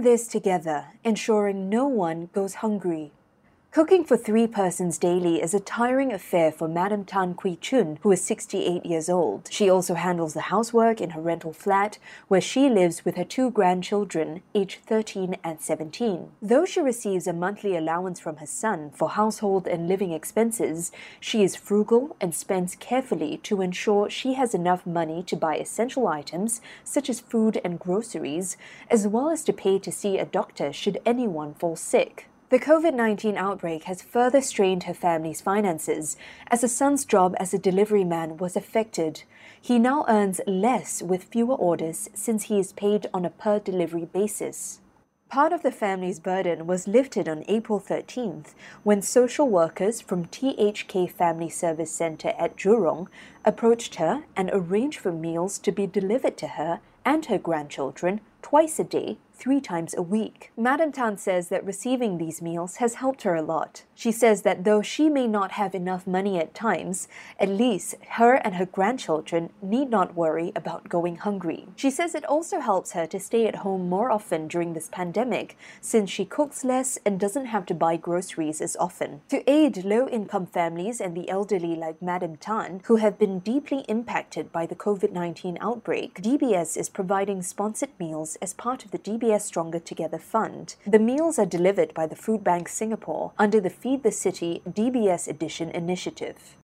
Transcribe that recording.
this together, ensuring no one goes hungry. Cooking for three persons daily is a tiring affair for Madam Tan Kui Chun, who is 68 years old. She also handles the housework in her rental flat, where she lives with her two grandchildren, aged 13 and 17. Though she receives a monthly allowance from her son for household and living expenses, she is frugal and spends carefully to ensure she has enough money to buy essential items such as food and groceries, as well as to pay to see a doctor should anyone fall sick. The COVID 19 outbreak has further strained her family's finances as her son's job as a delivery man was affected. He now earns less with fewer orders since he is paid on a per delivery basis. Part of the family's burden was lifted on April 13th when social workers from THK Family Service Center at Jurong approached her and arranged for meals to be delivered to her and her grandchildren twice a day three times a week. Madam Tan says that receiving these meals has helped her a lot. She says that though she may not have enough money at times, at least her and her grandchildren need not worry about going hungry. She says it also helps her to stay at home more often during this pandemic since she cooks less and doesn't have to buy groceries as often. To aid low income families and the elderly like Madam Tan, who have been deeply impacted by the COVID 19 outbreak, DBS is providing sponsored meals as part of the DBS Stronger Together Fund. The meals are delivered by the Food Bank Singapore under the Feed the City DBS Edition initiative.